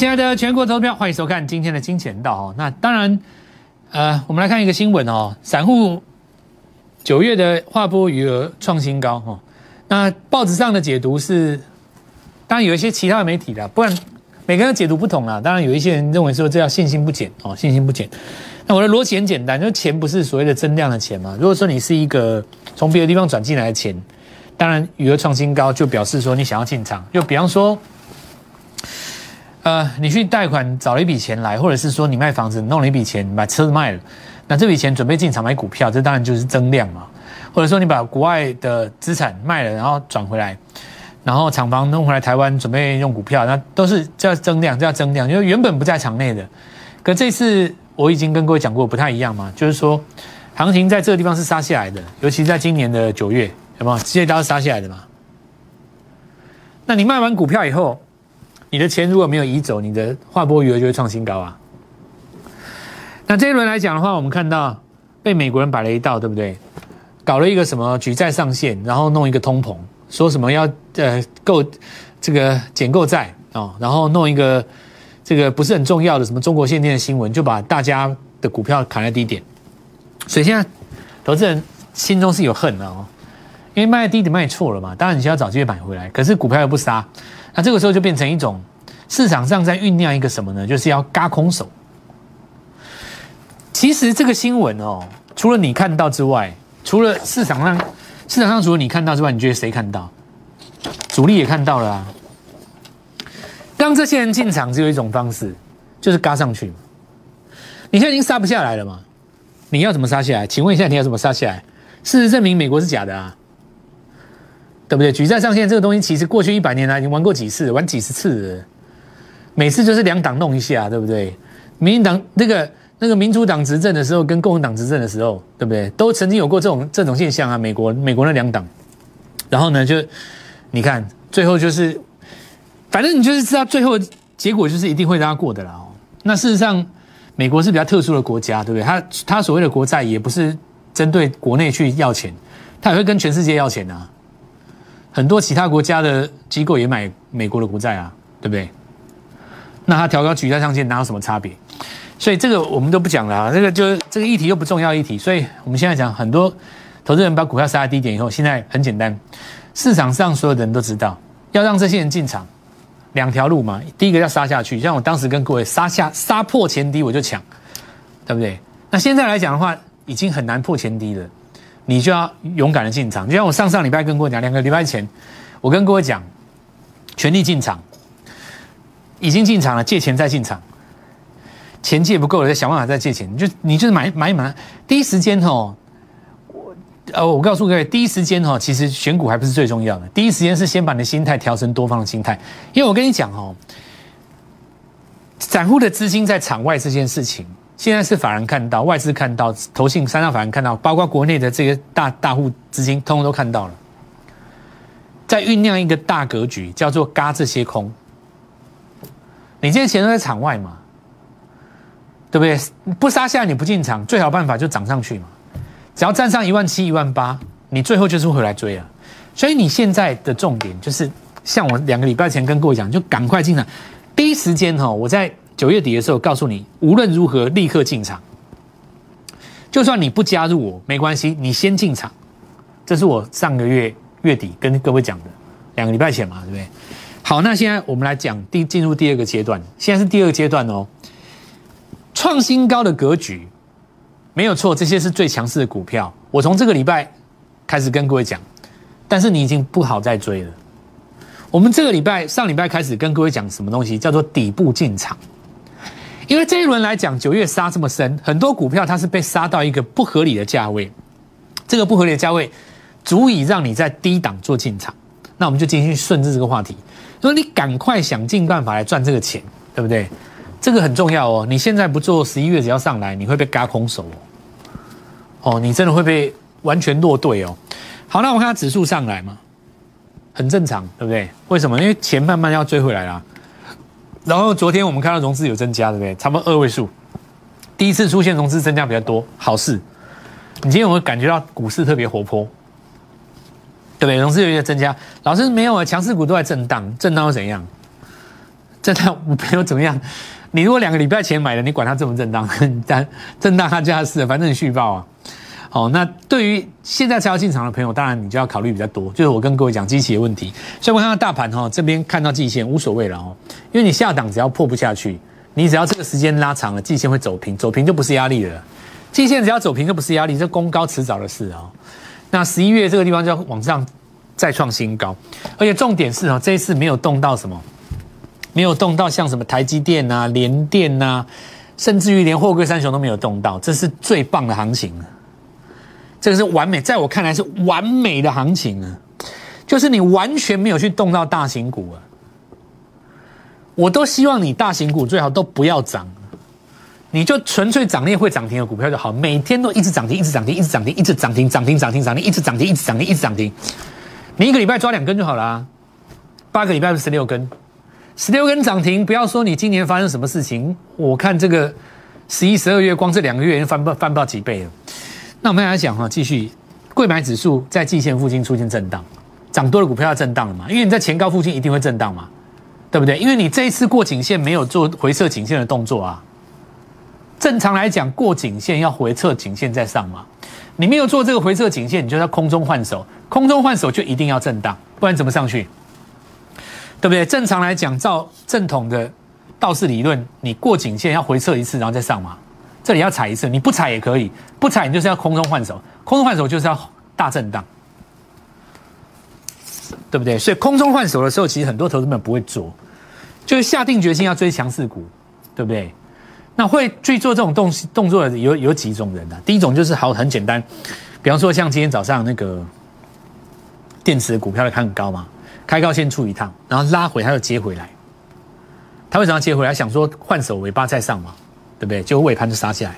亲爱的全国投票，欢迎收看今天的金钱道哦。那当然，呃，我们来看一个新闻哦，散户九月的划拨余额创新高哦。那报纸上的解读是，当然有一些其他的媒体的，不然每个人解读不同啦。当然有一些人认为说这叫信心不减哦，信心不减。那我的逻辑很简单，就钱不是所谓的增量的钱嘛。如果说你是一个从别的地方转进来的钱，当然余额创新高就表示说你想要进场，就比方说。呃，你去贷款找了一笔钱来，或者是说你卖房子弄了一笔钱，你把车子卖了，那这笔钱准备进场买股票，这当然就是增量嘛。或者说你把国外的资产卖了，然后转回来，然后厂房弄回来台湾准备用股票，那都是叫增量，叫增量，因为原本不在场内的。可这次我已经跟各位讲过，不太一样嘛，就是说行情在这个地方是杀下来的，尤其在今年的九月，有没有？直接刀是杀下来的嘛？那你卖完股票以后。你的钱如果没有移走，你的划拨余额就会创新高啊。那这一轮来讲的话，我们看到被美国人摆了一道，对不对？搞了一个什么举债上限，然后弄一个通膨，说什么要呃购这个减购债哦，然后弄一个这个不是很重要的什么中国限电的新闻，就把大家的股票砍在低点。所以现在投资人心中是有恨的哦，因为卖低点卖错了嘛，当然你需要找机会买回来，可是股票又不杀。那这个时候就变成一种市场上在酝酿一个什么呢？就是要嘎空手。其实这个新闻哦，除了你看到之外，除了市场上市场上除了你看到之外，你觉得谁看到？主力也看到了啊。当这些人进场，只有一种方式，就是嘎上去。你现在已经杀不下来了嘛？你要怎么杀下来？请问一下，你要怎么杀下来？事实证明，美国是假的啊。对不对？举债上限这个东西，其实过去一百年来已经玩过几次，玩几十次，每次就是两党弄一下，对不对？民进党那个那个民主党执政的时候，跟共和党执政的时候，对不对？都曾经有过这种这种现象啊。美国美国那两党，然后呢，就你看最后就是，反正你就是知道最后结果就是一定会让他过的啦。哦，那事实上，美国是比较特殊的国家，对不对？他他所谓的国债也不是针对国内去要钱，他也会跟全世界要钱啊。很多其他国家的机构也买美国的国债啊，对不对？那他调高举债上限哪有什么差别？所以这个我们都不讲了啊，这个就这个议题又不重要议题。所以我们现在讲，很多投资人把股票杀在低点以后，现在很简单，市场上所有的人都知道，要让这些人进场，两条路嘛。第一个要杀下去，像我当时跟各位杀下杀破前低我就抢，对不对？那现在来讲的话，已经很难破前低了。你就要勇敢的进场，就像我上上礼拜跟各位讲，两个礼拜前，我跟各位讲，全力进场，已经进场了，借钱再进场，钱借不够了，再想办法再借钱，你就你就是买买买，第一时间哦，我呃我告诉各位，第一时间哦，其实选股还不是最重要的，第一时间是先把你的心态调成多方的心态，因为我跟你讲哦，散户的资金在场外这件事情。现在是法人看到，外资看到，投信三大法人看到，包括国内的这个大大户资金，通通都看到了，在酝酿一个大格局，叫做嘎这些空。你这些钱都在场外嘛，对不对？不杀下你不进场，最好办法就涨上去嘛。只要站上一万七、一万八，你最后就是回来追了。所以你现在的重点就是，像我两个礼拜前跟各位讲，就赶快进场，第一时间哈，我在。九月底的时候，告诉你无论如何立刻进场，就算你不加入我没关系，你先进场。这是我上个月月底跟各位讲的，两个礼拜前嘛，对不对？好，那现在我们来讲第进入第二个阶段，现在是第二个阶段哦。创新高的格局没有错，这些是最强势的股票。我从这个礼拜开始跟各位讲，但是你已经不好再追了。我们这个礼拜上礼拜开始跟各位讲什么东西，叫做底部进场。因为这一轮来讲，九月杀这么深，很多股票它是被杀到一个不合理的价位，这个不合理的价位足以让你在低档做进场。那我们就继续顺着这个话题，说你赶快想尽办法来赚这个钱，对不对？这个很重要哦。你现在不做，十一月只要上来，你会被嘎空手哦。哦，你真的会被完全落队哦。好，那我们看指数上来嘛，很正常，对不对？为什么？因为钱慢慢要追回来了。然后昨天我们看到融资有增加，对不对？差不多二位数，第一次出现融资增加比较多，好事。你今天有没有感觉到股市特别活泼？对不对？融资有一些增加，老师没有啊，强势股都在震荡，震荡又怎样？震荡没有怎么样。你如果两个礼拜前买的，你管它震不震荡？但震荡它就要是，反正你续报啊。好，那对于现在才要进场的朋友，当然你就要考虑比较多，就是我跟各位讲机器的问题。所以我看到大盘哈，这边看到季线无所谓了哦，因为你下档只要破不下去，你只要这个时间拉长了，季线会走平，走平就不是压力了。季线只要走平就不是压力，这攻高迟早的事哦。那十一月这个地方就要往上再创新高，而且重点是哦，这一次没有动到什么，没有动到像什么台积电呐、联电呐，甚至于连货柜三雄都没有动到，这是最棒的行情这个是完美，在我看来是完美的行情啊，就是你完全没有去动到大型股啊，我都希望你大型股最好都不要涨，你就纯粹涨那会涨停的股票就好，每天都一直涨停，一直涨停，一直涨停，一直涨停，涨停，涨停，涨停，一直涨停，一直涨停，一直涨停，你一个礼拜抓两根就好了，八个礼拜是十六根，十六根涨停，不要说你今年发生什么事情，我看这个十一、十二月光这两个月翻不翻不到几倍了。那我们来讲哈，继续，贵买指数在季线附近出现震荡，涨多的股票要震荡了嘛？因为你在前高附近一定会震荡嘛，对不对？因为你这一次过颈线没有做回撤颈线的动作啊。正常来讲，过颈线要回撤颈线再上嘛。你没有做这个回撤颈线，你就在空中换手，空中换手就一定要震荡，不然怎么上去？对不对？正常来讲，照正统的道氏理论，你过颈线要回撤一次，然后再上嘛。这里要踩一次，你不踩也可以，不踩你就是要空中换手，空中换手就是要大震荡，对不对？所以空中换手的时候，其实很多投资者不会做，就是下定决心要追强势股，对不对？那会去做这种动动作的有有几种人呢？第一种就是好很简单，比方说像今天早上那个电池股票的看很高嘛，开高先出一趟，然后拉回他又接回来，他为什么要接回来？想说换手尾巴再上嘛。对不对？就尾盘就杀下来，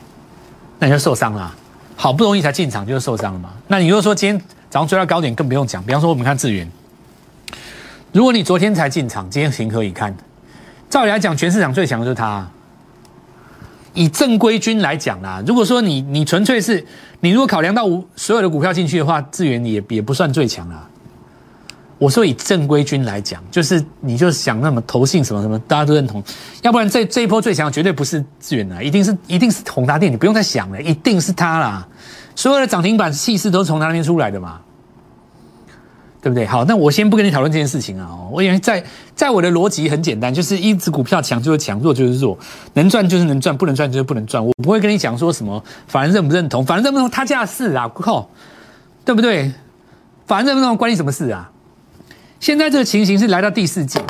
那你就受伤了。好不容易才进场，就受伤了嘛。那你如果说今天早上追到高点，更不用讲。比方说，我们看智源，如果你昨天才进场，今天情何以堪？照理来讲，全市场最强的就是它。以正规军来讲啦，如果说你你纯粹是你如果考量到所有的股票进去的话，智源也也不算最强啦。我说以正规军来讲，就是你就想那么投信什么什么，大家都认同。要不然这这一波最强绝对不是资源啊，一定是一定是宏达电，你不用再想了，一定是它啦。所有的涨停板气势都是从它那边出来的嘛，对不对？好，那我先不跟你讨论这件事情啊。我因为在在我的逻辑很简单，就是一只股票强就是强，弱就是弱，能赚就是能赚，不能赚就是不能赚。我不会跟你讲说什么反正认不认同，反正认不认同他家的事啊，靠，对不对？反正认不认同关你什么事啊？现在这个情形是来到第四季，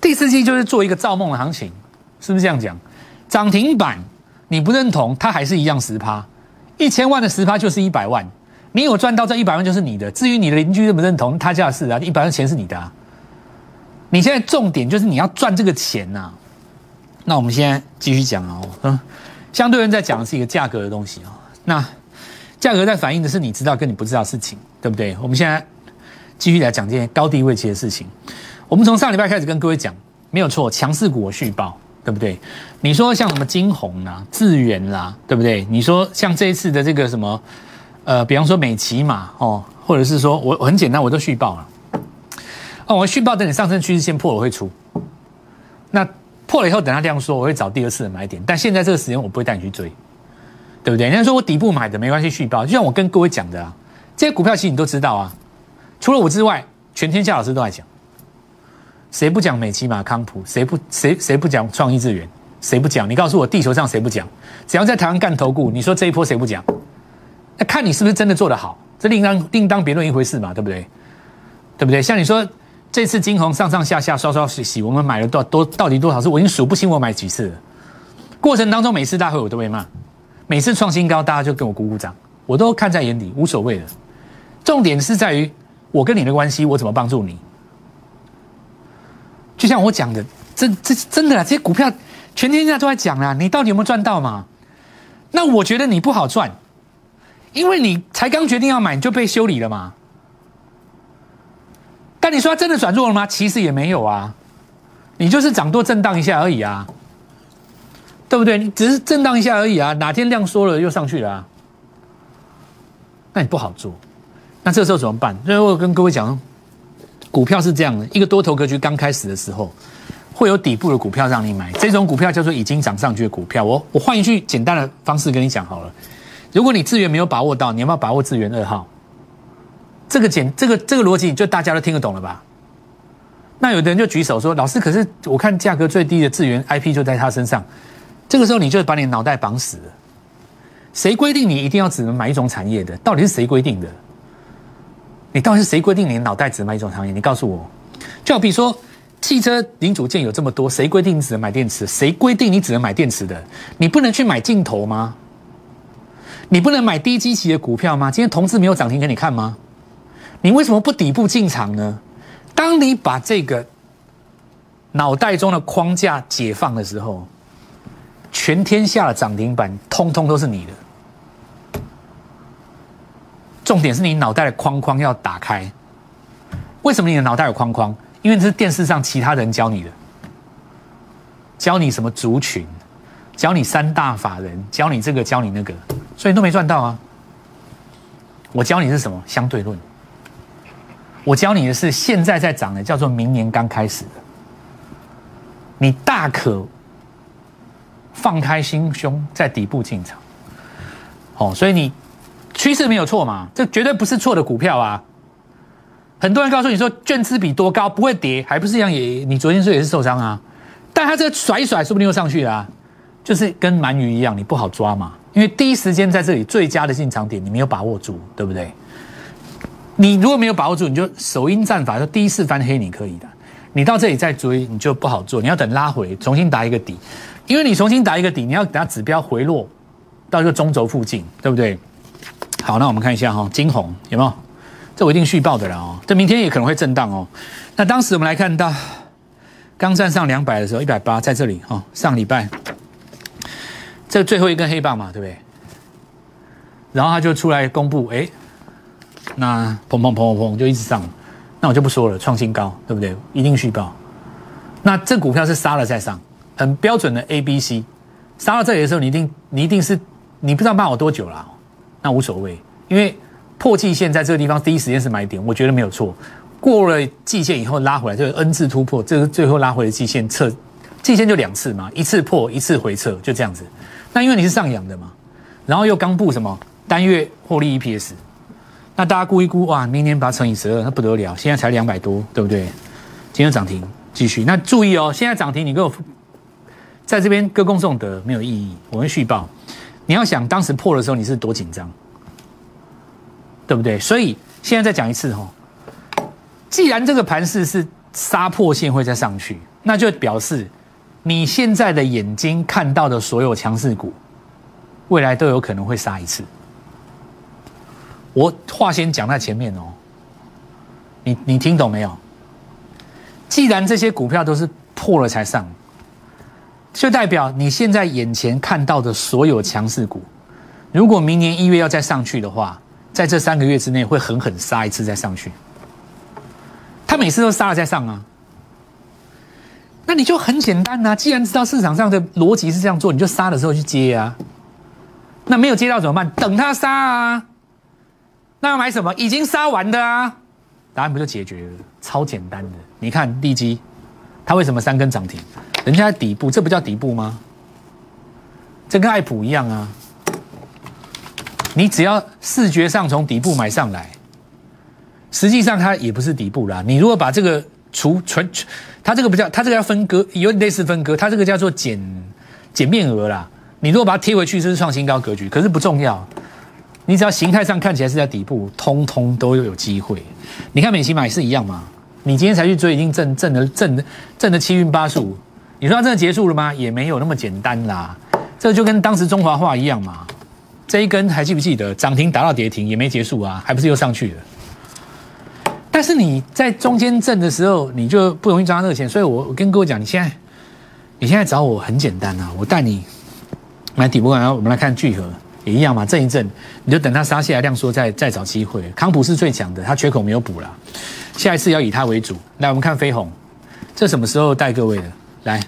第四季就是做一个造梦的行情，是不是这样讲？涨停板你不认同，它还是一样十趴，一千万的十趴就是一百万，你有赚到这一百万就是你的。至于你的邻居认不认同，他家的事啊，一百万钱是你的啊。你现在重点就是你要赚这个钱呐。那我们现在继续讲哦，嗯，相对人在讲的是一个价格的东西啊，那价格在反映的是你知道跟你不知道事情，对不对？我们现在。继续来讲这些高低位期的事情。我们从上礼拜开始跟各位讲，没有错，强势股我续报，对不对？你说像什么金红啦、智源啦，对不对？你说像这一次的这个什么，呃，比方说美骑马哦，或者是说我很简单，我都续报了。哦，我续报等你上升趋势线破了会出。那破了以后，等它量缩，我会找第二次的买点。但现在这个时间，我不会带你去追，对不对？人家说我底部买的没关系，续报，就像我跟各位讲的啊，这些股票其实你都知道啊。除了我之外，全天下老师都在讲，谁不讲美琪马康普？谁不谁谁不讲创意资源？谁不讲？你告诉我，地球上谁不讲？只要在台湾干投顾，你说这一波谁不讲？那看你是不是真的做得好，这另当另当别论一回事嘛，对不对？对不对？像你说这次金红上上下下刷刷洗洗，我们买了多多到底多少次？我已经数不清我买几次了。过程当中每次大会我都被骂，每次创新高大家就跟我鼓鼓掌，我都看在眼里，无所谓的。重点是在于。我跟你的关系，我怎么帮助你？就像我讲的，这这真的啊，这些股票全天下都在讲啊，你到底有没有赚到嘛？那我觉得你不好赚，因为你才刚决定要买，你就被修理了嘛。但你说真的转弱了吗？其实也没有啊，你就是涨多震荡一下而已啊，对不对？你只是震荡一下而已啊，哪天量缩了又上去了，啊那你不好做。那这时候怎么办？所以我跟各位讲，股票是这样的：一个多头格局刚开始的时候，会有底部的股票让你买，这种股票叫做已经涨上去的股票。我我换一句简单的方式跟你讲好了，如果你资源没有把握到，你要不要把握资源二号？这个简这个这个逻辑就大家都听得懂了吧？那有的人就举手说：“老师，可是我看价格最低的资源 IP 就在他身上。”这个时候你就把你脑袋绑死了。谁规定你一定要只能买一种产业的？到底是谁规定的？你到底是谁规定你脑袋只买一种行业？你告诉我。就比如说汽车零组件有这么多，谁规定你只能买电池？谁规定你只能买电池的？你不能去买镜头吗？你不能买低基期的股票吗？今天同志没有涨停给你看吗？你为什么不底部进场呢？当你把这个脑袋中的框架解放的时候，全天下的涨停板通通都是你的。重点是你脑袋的框框要打开。为什么你的脑袋有框框？因为这是电视上其他人教你的，教你什么族群，教你三大法人，教你这个，教你那个，所以都没赚到啊。我教你是什么相对论。我教你的是现在在涨的，叫做明年刚开始的。你大可放开心胸，在底部进场。哦，所以你趋势没有错嘛？这绝对不是错的股票啊！很多人告诉你说，券资比多高不会跌，还不是一样？也你昨天说也是受伤啊，但他这个甩一甩，说不定又上去了，就是跟鳗鱼一样，你不好抓嘛。因为第一时间在这里最佳的进场点，你没有把握住，对不对？你如果没有把握住，你就首因战法，就第一次翻黑，你可以的。你到这里再追，你就不好做。你要等拉回，重新打一个底，因为你重新打一个底，你要等它指标回落到一个中轴附近，对不对？好，那我们看一下哈，金红有没有？这我一定续报的了哦。这明天也可能会震荡哦。那当时我们来看到刚站上两百的时候，一百八在这里哈。上礼拜这最后一根黑棒嘛，对不对？然后他就出来公布，哎。那砰砰砰砰砰就一直上，那我就不说了，创新高，对不对？一定续报。那这股票是杀了再上，很标准的 A B C。杀到这里的时候，你一定你一定是你不知道骂我多久了，那无所谓，因为破季线在这个地方第一时间是买点，我觉得没有错。过了季线以后拉回来，就是 N 次突破，这个最后拉回的季线测季线就两次嘛，一次破一次回撤，就这样子。那因为你是上扬的嘛，然后又刚布什么单月获利 EPS。那大家估一估，哇，明年把它乘以十二，那不得了。现在才两百多，对不对？今天涨停，继续。那注意哦，现在涨停，你给我在这边歌功颂德没有意义。我会续报。你要想当时破的时候你是多紧张，对不对？所以现在再讲一次哈，既然这个盘势是杀破线会再上去，那就表示你现在的眼睛看到的所有强势股，未来都有可能会杀一次。我话先讲在前面哦，你你听懂没有？既然这些股票都是破了才上，就代表你现在眼前看到的所有强势股，如果明年一月要再上去的话，在这三个月之内会狠狠杀一次再上去。他每次都杀了再上啊，那你就很简单呐。既然知道市场上的逻辑是这样做，你就杀的时候去接啊。那没有接到怎么办？等他杀啊。那要买什么？已经杀完的啊，答案不就解决了？超简单的。你看地基，它为什么三根涨停？人家底部，这不叫底部吗？这跟爱普一样啊。你只要视觉上从底部买上来，实际上它也不是底部啦。你如果把这个除纯，它这个不叫，它这个要分割，有点类似分割，它这个叫做减减面额啦。你如果把它贴回去，就是创新高格局，可是不重要。你只要形态上看起来是在底部，通通都有机会。你看美琪买是一样嘛？你今天才去追，已经挣挣的挣的挣的七运八十五。你说它真的结束了吗？也没有那么简单啦。这就跟当时中华化一样嘛。这一根还记不记得涨停打到跌停也没结束啊，还不是又上去了？但是你在中间挣的时候，你就不容易赚到这个钱。所以我我跟各位讲，你现在你现在找我很简单啊，我带你买底部，然后我们来看聚合。也一样嘛，震一震，你就等它杀下来量缩，再再找机会。康普是最强的，它缺口没有补了，下一次要以它为主。来，我们看飞鸿，这什么时候带各位的？来，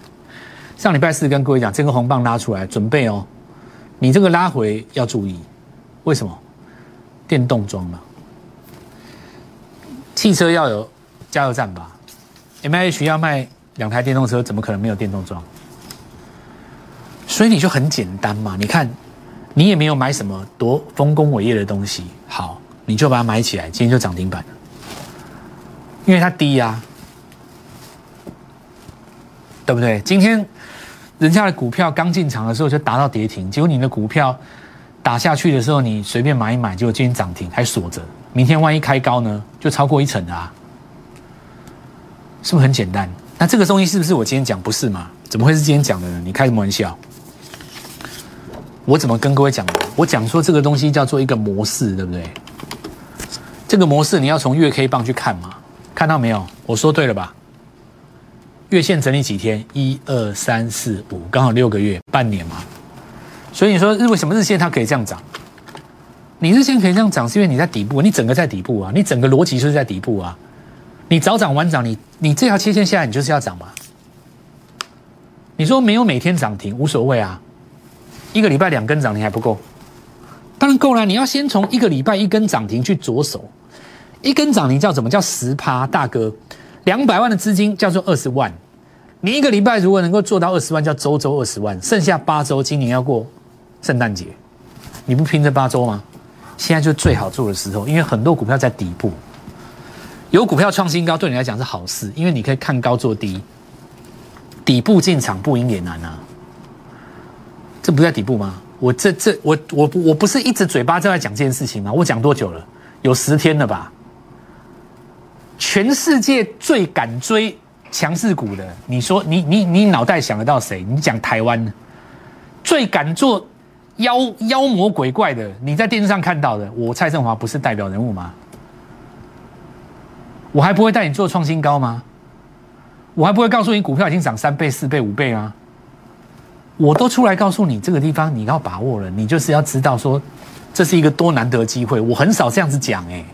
上礼拜四跟各位讲，这个红棒拉出来，准备哦。你这个拉回要注意，为什么？电动装嘛，汽车要有加油站吧 M H 要卖两台电动车，怎么可能没有电动桩？所以你就很简单嘛，你看，你也没有买什么多丰功伟业的东西，好，你就把它买起来，今天就涨停板了，因为它低呀，对不对？今天人家的股票刚进场的时候就达到跌停，结果你的股票打下去的时候，你随便买一买，结果今天涨停还锁着，明天万一开高呢，就超过一成啊，是不是很简单？那这个东西是不是我今天讲不是嘛？怎么会是今天讲的呢？你开什么玩笑？我怎么跟各位讲？我讲说这个东西叫做一个模式，对不对？这个模式你要从月 K 棒去看嘛，看到没有？我说对了吧？月线整理几天？一二三四五，刚好六个月，半年嘛。所以你说日为什么日线它可以这样涨？你日线可以这样涨，是因为你在底部，你整个在底部啊，你整个逻辑就是在底部啊。你早涨晚涨，你你这条切线下来，你就是要涨嘛。你说没有每天涨停无所谓啊。一个礼拜两根涨停还不够，当然够了。你要先从一个礼拜一根涨停去着手，一根涨停叫什么叫十趴？大哥，两百万的资金叫做二十万。你一个礼拜如果能够做到二十万，叫周周二十万。剩下八周，今年要过圣诞节，你不拼这八周吗？现在就最好做的时候，因为很多股票在底部，有股票创新高，对你来讲是好事，因为你可以看高做低，底部进场不赢也难啊。这不在底部吗？我这这我我我不是一直嘴巴在讲这件事情吗？我讲多久了？有十天了吧？全世界最敢追强势股的，你说你你你脑袋想得到谁？你讲台湾最敢做妖妖魔鬼怪的，你在电视上看到的，我蔡振华不是代表人物吗？我还不会带你做创新高吗？我还不会告诉你股票已经涨三倍、四倍、五倍吗？我都出来告诉你，这个地方你要把握了，你就是要知道说，这是一个多难得机会。我很少这样子讲哎，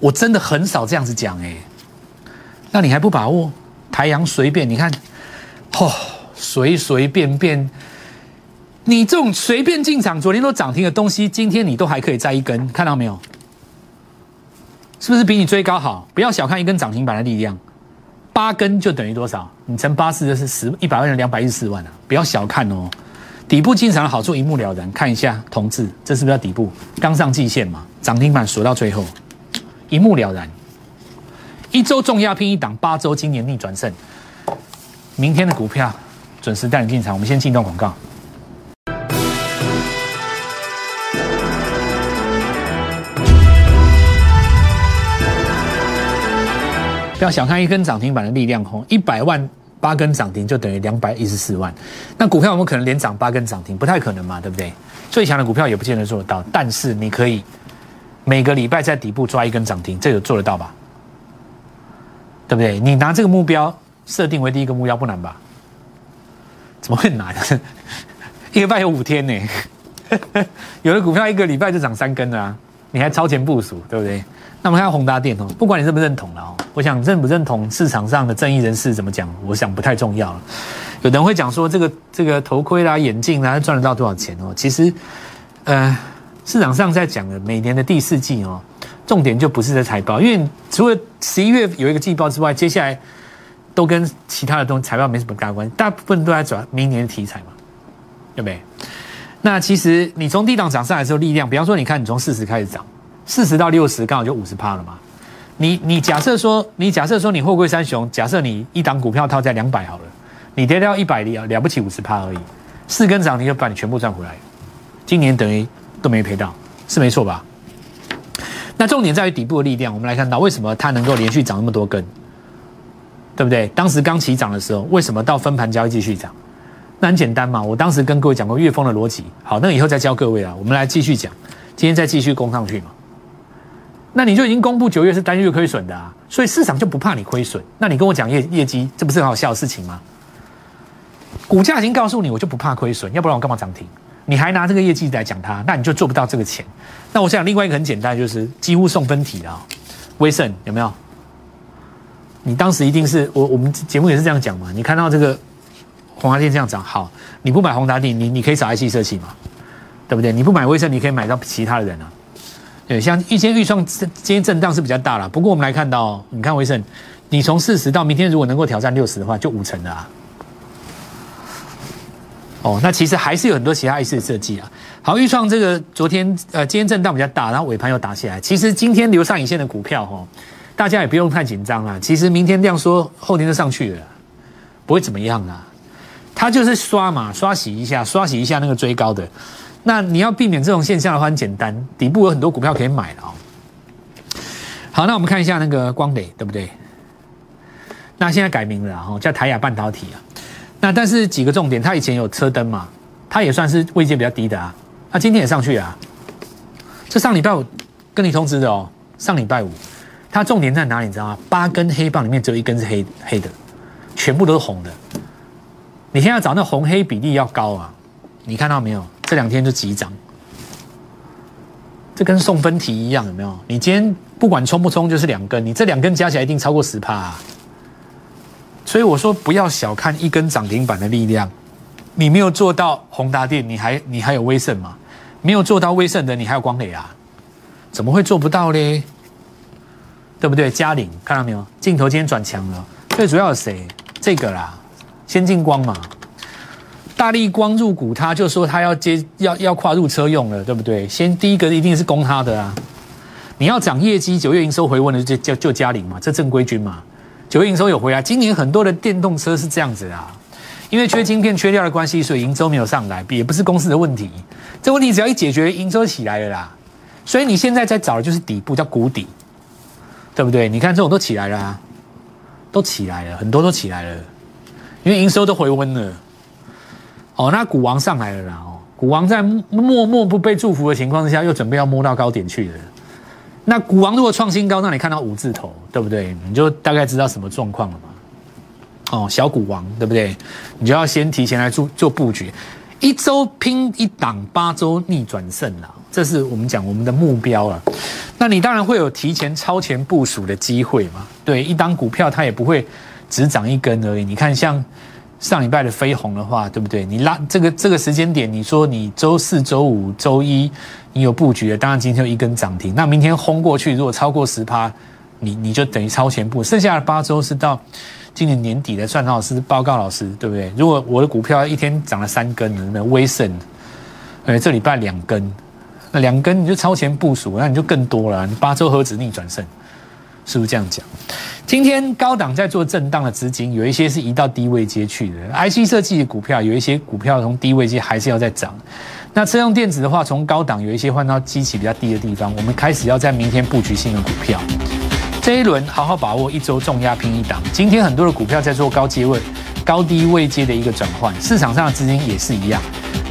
我真的很少这样子讲哎。那你还不把握？太阳随便你看，哦，随随便便，你这种随便进场，昨天都涨停的东西，今天你都还可以再一根，看到没有？是不是比你追高好？不要小看一根涨停板的力量。八根就等于多少？你乘八四就是十一百万人两百一十四万啊！不要小看哦，底部进场的好处一目了然。看一下同志，这是不是要底部刚上季线嘛？涨停板锁到最后，一目了然。一周重压拼一档，八周今年逆转胜。明天的股票准时带你进场。我们先进段广告。不要小看一根涨停板的力量哦，一百万八根涨停就等于两百一十四万。那股票我们可能连涨八根涨停？不太可能嘛，对不对？最强的股票也不见得做得到，但是你可以每个礼拜在底部抓一根涨停，这个做得到吧？对不对？你拿这个目标设定为第一个目标不难吧？怎么会难？一个礼拜有五天呢，有的股票一个礼拜就涨三根啊，你还超前部署，对不对？那我们看宏达电哦，不管你认不认同了哦，我想认不认同市场上的正义人士怎么讲，我想不太重要了。有人会讲说这个这个头盔啦、眼镜啦，赚得到多少钱哦？其实，呃，市场上在讲的每年的第四季哦，重点就不是在财报，因为除了十一月有一个季报之外，接下来都跟其他的东财报没什么大关系，大部分都在转明年的题材嘛，对不对？那其实你从低档涨上来之后，力量，比方说你看你从四十开始涨。四十到六十，刚好就五十趴了嘛。你你假设说，你假设说你货柜三雄，假设你一档股票套在两百好了，你跌掉一百了了不起五十趴而已，四根涨停就把你全部赚回来。今年等于都没赔到，是没错吧？那重点在于底部的力量。我们来看到为什么它能够连续涨那么多根，对不对？当时刚起涨的时候，为什么到分盘交易继续涨？那很简单嘛。我当时跟各位讲过月峰的逻辑，好，那以后再教各位啊。我们来继续讲，今天再继续攻上去嘛。那你就已经公布九月是单月亏损的啊，所以市场就不怕你亏损。那你跟我讲业业绩，这不是很好笑的事情吗？股价已经告诉你，我就不怕亏损，要不然我干嘛涨停？你还拿这个业绩来讲它，那你就做不到这个钱。那我想另外一个很简单，就是几乎送分题啊。威盛有没有？你当时一定是我我们节目也是这样讲嘛。你看到这个宏达电这样涨，好，你不买宏达电，你你可以找 IC 设计嘛，对不对？你不买威盛，你可以买到其他的人啊。对，像一些预算今天震荡是比较大了，不过我们来看到，你看威盛，你从四十到明天如果能够挑战六十的话，就五成的啊。哦，那其实还是有很多其他意思的设计啊。好，预创这个昨天呃今天震荡比较大，然后尾盘又打起来。其实今天留上影线的股票哈，大家也不用太紧张啊。其实明天量缩，后天就上去了，不会怎么样啊。它就是刷嘛，刷洗一下，刷洗一下那个追高的。那你要避免这种现象的话，很简单，底部有很多股票可以买了哦。好，那我们看一下那个光磊，对不对？那现在改名了哈，叫台亚半导体啊。那但是几个重点，它以前有车灯嘛，它也算是位阶比较低的啊。那今天也上去啊。这上礼拜五跟你通知的哦，上礼拜五，它重点在哪里？你知道吗？八根黑棒里面只有一根是黑黑的，全部都是红的。你现在找那红黑比例要高啊，你看到没有？这两天就急涨，这跟送分题一样，有没有？你今天不管冲不冲，就是两根，你这两根加起来一定超过十趴。所以我说不要小看一根涨停板的力量，你没有做到宏达电，你还你还有威盛吗？没有做到威盛的，你还有光磊啊？怎么会做不到嘞？对不对？嘉玲看到没有？镜头今天转强了，最主要是谁？这个啦，先进光嘛，大力光入股，他就说他要接要要跨入车用了，对不对？先第一个一定是攻他的啊！你要涨业绩，九月营收回温的就就就嘉玲嘛，这正规军嘛。九月营收有回来，今年很多的电动车是这样子啊，因为缺晶片、缺料的关系，所以营收没有上来，也不是公司的问题。这问题只要一解决，营收起来了啦。所以你现在在找的就是底部，叫谷底，对不对？你看这种都起来了，都起来了，很多都起来了，因为营收都回温了。哦，那股王上来了啦！哦，股王在默默不被祝福的情况之下，又准备要摸到高点去了。那股王如果创新高，那你看到五字头，对不对？你就大概知道什么状况了嘛？哦，小股王，对不对？你就要先提前来做做布局，一周拼一档，八周逆转胜了，这是我们讲我们的目标了。那你当然会有提前超前部署的机会嘛？对，一档股票它也不会只涨一根而已。你看像。上礼拜的飞鸿的话，对不对？你拉这个这个时间点，你说你周四周五周一你有布局的，当然今天就一根涨停。那明天轰过去，如果超过十趴，你你就等于超前部。剩下的八周是到今年年底的算老师报告老师，对不对？如果我的股票一天涨了三根，那威盛，哎，这礼拜两根，那两根你就超前部署，那你就更多了。你八周何止逆转胜？是不是这样讲？今天高档在做震荡的资金，有一些是移到低位接去的。IC 设计的股票，有一些股票从低位接还是要再涨。那车用电子的话，从高档有一些换到机器比较低的地方，我们开始要在明天布局新的股票。这一轮好好把握一周重压拼一档。今天很多的股票在做高阶位、高低位接的一个转换，市场上的资金也是一样。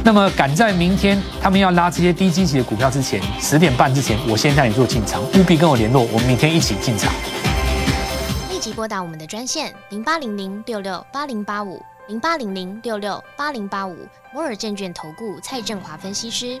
那么赶在明天他们要拉这些低基期的股票之前，十点半之前，我先带你做进场，务必跟我联络，我们明天一起进场。立即拨打我们的专线零八零零六六八零八五零八零零六六八零八五摩尔证券投顾蔡振华分析师。